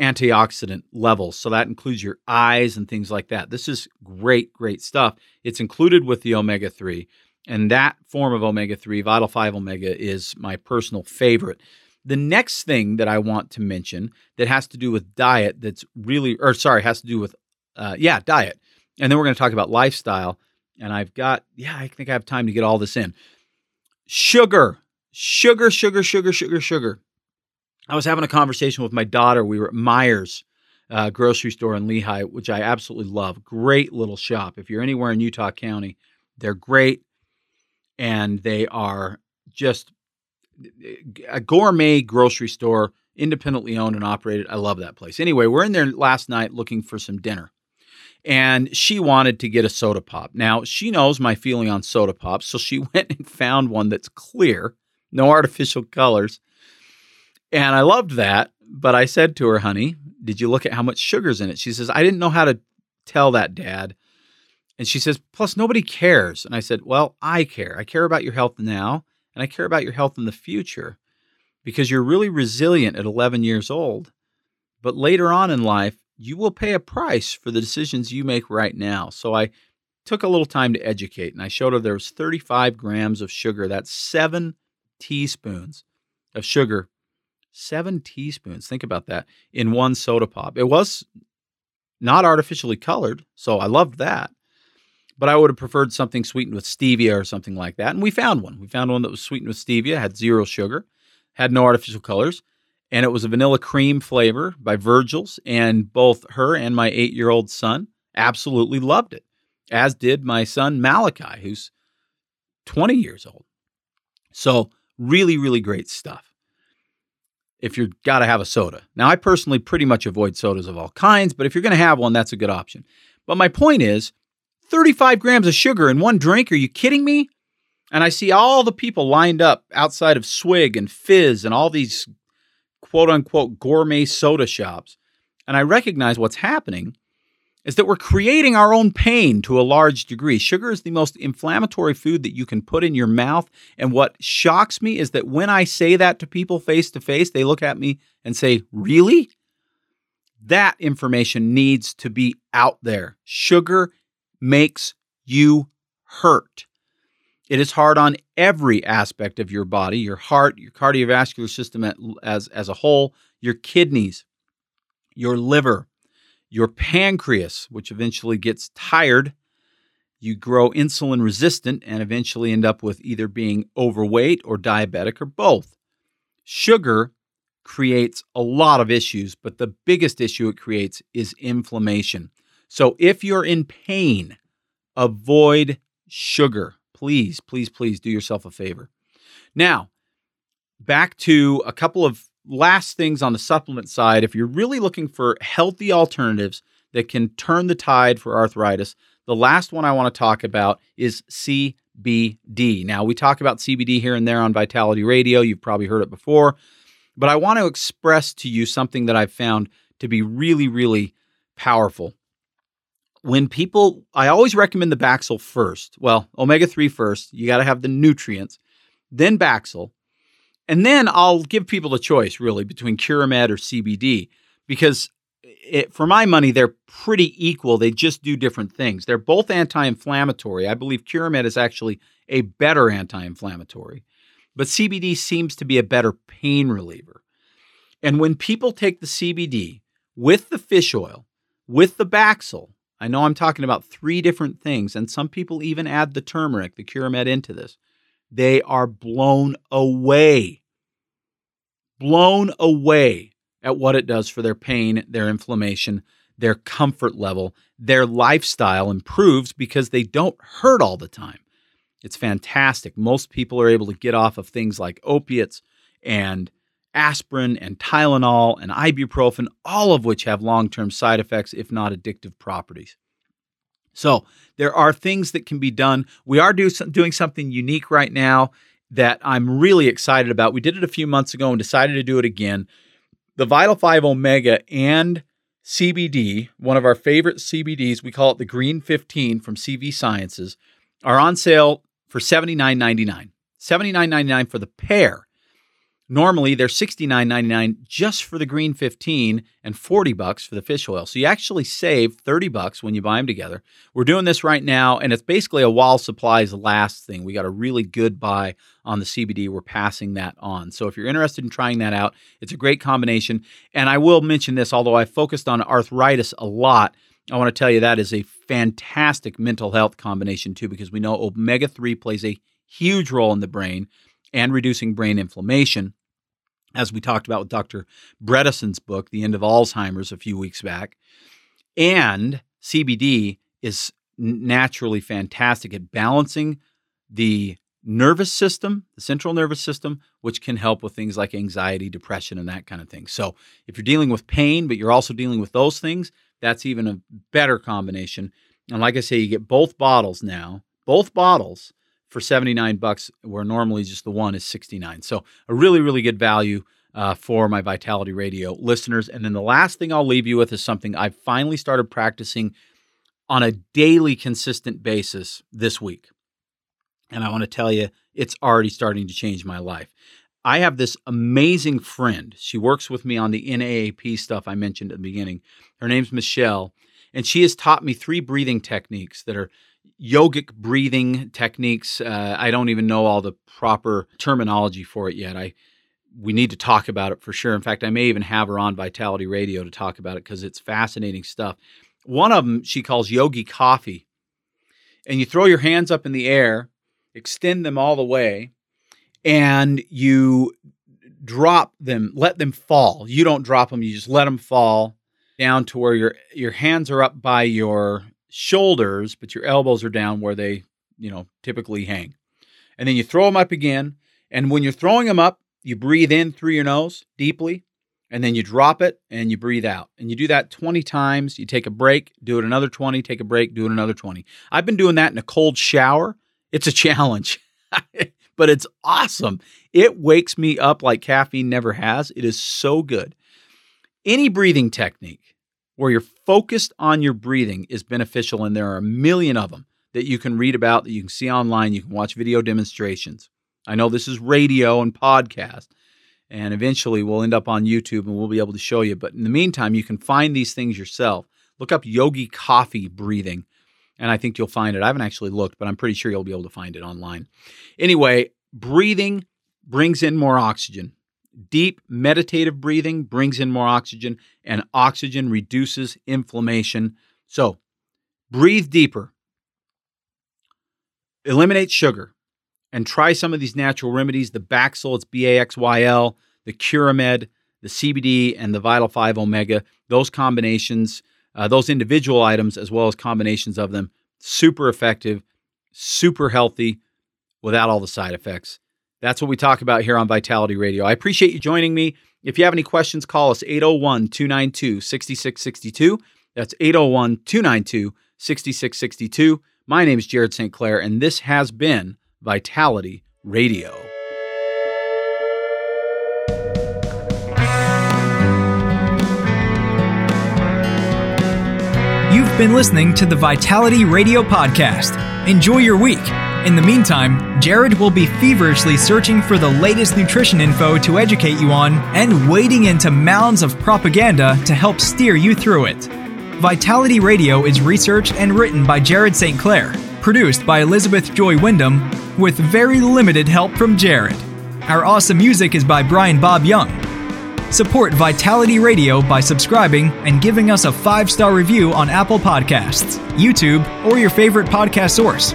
[SPEAKER 1] antioxidant levels. So that includes your eyes and things like that. This is great, great stuff. It's included with the omega 3. And that form of omega 3, Vital 5 Omega, is my personal favorite. The next thing that I want to mention that has to do with diet, that's really, or sorry, has to do with, uh, yeah, diet. And then we're going to talk about lifestyle. And I've got, yeah, I think I have time to get all this in. Sugar, sugar, sugar, sugar, sugar, sugar. I was having a conversation with my daughter. We were at Myers uh, grocery store in Lehi, which I absolutely love. Great little shop. If you're anywhere in Utah County, they're great and they are just a gourmet grocery store, independently owned and operated. I love that place. Anyway, we're in there last night looking for some dinner. And she wanted to get a soda pop. Now, she knows my feeling on soda pops, so she went and found one that's clear, no artificial colors. And I loved that. But I said to her, honey, did you look at how much sugar's in it? She says, I didn't know how to tell that, dad. And she says, plus nobody cares. And I said, well, I care. I care about your health now, and I care about your health in the future because you're really resilient at 11 years old. But later on in life, you will pay a price for the decisions you make right now. So I took a little time to educate and I showed her there was 35 grams of sugar. That's seven teaspoons of sugar. Seven teaspoons. Think about that in one soda pop. It was not artificially colored, so I loved that. But I would have preferred something sweetened with stevia or something like that. And we found one. We found one that was sweetened with stevia, had zero sugar, had no artificial colors, and it was a vanilla cream flavor by Virgil's. And both her and my eight year old son absolutely loved it, as did my son Malachi, who's 20 years old. So, really, really great stuff if you've got to have a soda. Now, I personally pretty much avoid sodas of all kinds, but if you're going to have one, that's a good option. But my point is 35 grams of sugar in one drink. Are you kidding me? And I see all the people lined up outside of Swig and Fizz and all these quote unquote gourmet soda shops. And I recognize what's happening is that we're creating our own pain to a large degree. Sugar is the most inflammatory food that you can put in your mouth. And what shocks me is that when I say that to people face to face, they look at me and say, Really? That information needs to be out there. Sugar makes you hurt. It is hard on every aspect of your body your heart, your cardiovascular system as, as a whole, your kidneys, your liver, your pancreas, which eventually gets tired. You grow insulin resistant and eventually end up with either being overweight or diabetic or both. Sugar creates a lot of issues, but the biggest issue it creates is inflammation. So if you're in pain, avoid sugar. Please, please, please do yourself a favor. Now, back to a couple of last things on the supplement side. If you're really looking for healthy alternatives that can turn the tide for arthritis, the last one I want to talk about is CBD. Now, we talk about CBD here and there on Vitality Radio. You've probably heard it before, but I want to express to you something that I've found to be really, really powerful when people, I always recommend the Baxyl first. Well, omega 3 first. You got to have the nutrients, then Baxyl. And then I'll give people a choice really between Curamed or CBD because it, for my money, they're pretty equal. They just do different things. They're both anti inflammatory. I believe Curamed is actually a better anti inflammatory, but CBD seems to be a better pain reliever. And when people take the CBD with the fish oil, with the Baxyl, I know I'm talking about three different things, and some people even add the turmeric, the Curamed, into this. They are blown away, blown away at what it does for their pain, their inflammation, their comfort level. Their lifestyle improves because they don't hurt all the time. It's fantastic. Most people are able to get off of things like opiates and aspirin and Tylenol and ibuprofen, all of which have long term side effects, if not addictive properties. So there are things that can be done. We are do, doing something unique right now that I'm really excited about. We did it a few months ago and decided to do it again. The Vital 5 Omega and CBD, one of our favorite CBDs, we call it the Green 15 from CV Sciences, are on sale for $79.99. $79.99 for the pair. Normally they're $69.99 just for the green 15 and 40 bucks for the fish oil. So you actually save 30 bucks when you buy them together. We're doing this right now and it's basically a while supplies last thing. We got a really good buy on the CBD. We're passing that on. So if you're interested in trying that out, it's a great combination. And I will mention this although I focused on arthritis a lot, I want to tell you that is a fantastic mental health combination too because we know omega 3 plays a huge role in the brain and reducing brain inflammation, as we talked about with Dr. Bredesen's book, The End of Alzheimer's, a few weeks back. And CBD is naturally fantastic at balancing the nervous system, the central nervous system, which can help with things like anxiety, depression, and that kind of thing. So, if you're dealing with pain, but you're also dealing with those things, that's even a better combination. And like I say, you get both bottles now, both bottles for 79 bucks, where normally just the one is 69. So a really, really good value uh, for my Vitality Radio listeners. And then the last thing I'll leave you with is something I finally started practicing on a daily, consistent basis this week. And I want to tell you, it's already starting to change my life. I have this amazing friend. She works with me on the NAAP stuff I mentioned at the beginning. Her name's Michelle, and she has taught me three breathing techniques that are yogic breathing techniques. Uh, I don't even know all the proper terminology for it yet. I we need to talk about it for sure. In fact, I may even have her on Vitality Radio to talk about it because it's fascinating stuff. One of them she calls yogi coffee, and you throw your hands up in the air, extend them all the way, and you drop them, let them fall. You don't drop them; you just let them fall down to where your your hands are up by your shoulders, but your elbows are down where they, you know, typically hang. And then you throw them up again. And when you're throwing them up, you breathe in through your nose deeply, and then you drop it and you breathe out. And you do that 20 times. You take a break, do it another 20, take a break, do it another 20. I've been doing that in a cold shower. It's a challenge, but it's awesome. It wakes me up like caffeine never has. It is so good. Any breathing technique where you're focused on your breathing is beneficial, and there are a million of them that you can read about, that you can see online, you can watch video demonstrations. I know this is radio and podcast, and eventually we'll end up on YouTube and we'll be able to show you. But in the meantime, you can find these things yourself. Look up yogi coffee breathing, and I think you'll find it. I haven't actually looked, but I'm pretty sure you'll be able to find it online. Anyway, breathing brings in more oxygen. Deep meditative breathing brings in more oxygen, and oxygen reduces inflammation. So, breathe deeper, eliminate sugar, and try some of these natural remedies the Baxyl, it's B A X Y L, the Curamed, the CBD, and the Vital 5 Omega. Those combinations, uh, those individual items, as well as combinations of them, super effective, super healthy without all the side effects. That's what we talk about here on Vitality Radio. I appreciate you joining me. If you have any questions, call us 801 292 6662. That's 801 292 6662. My name is Jared St. Clair, and this has been Vitality Radio.
[SPEAKER 11] You've been listening to the Vitality Radio Podcast. Enjoy your week. In the meantime, Jared will be feverishly searching for the latest nutrition info to educate you on and wading into mounds of propaganda to help steer you through it. Vitality Radio is researched and written by Jared St. Clair, produced by Elizabeth Joy Wyndham, with very limited help from Jared. Our awesome music is by Brian Bob Young. Support Vitality Radio by subscribing and giving us a five star review on Apple Podcasts, YouTube, or your favorite podcast source.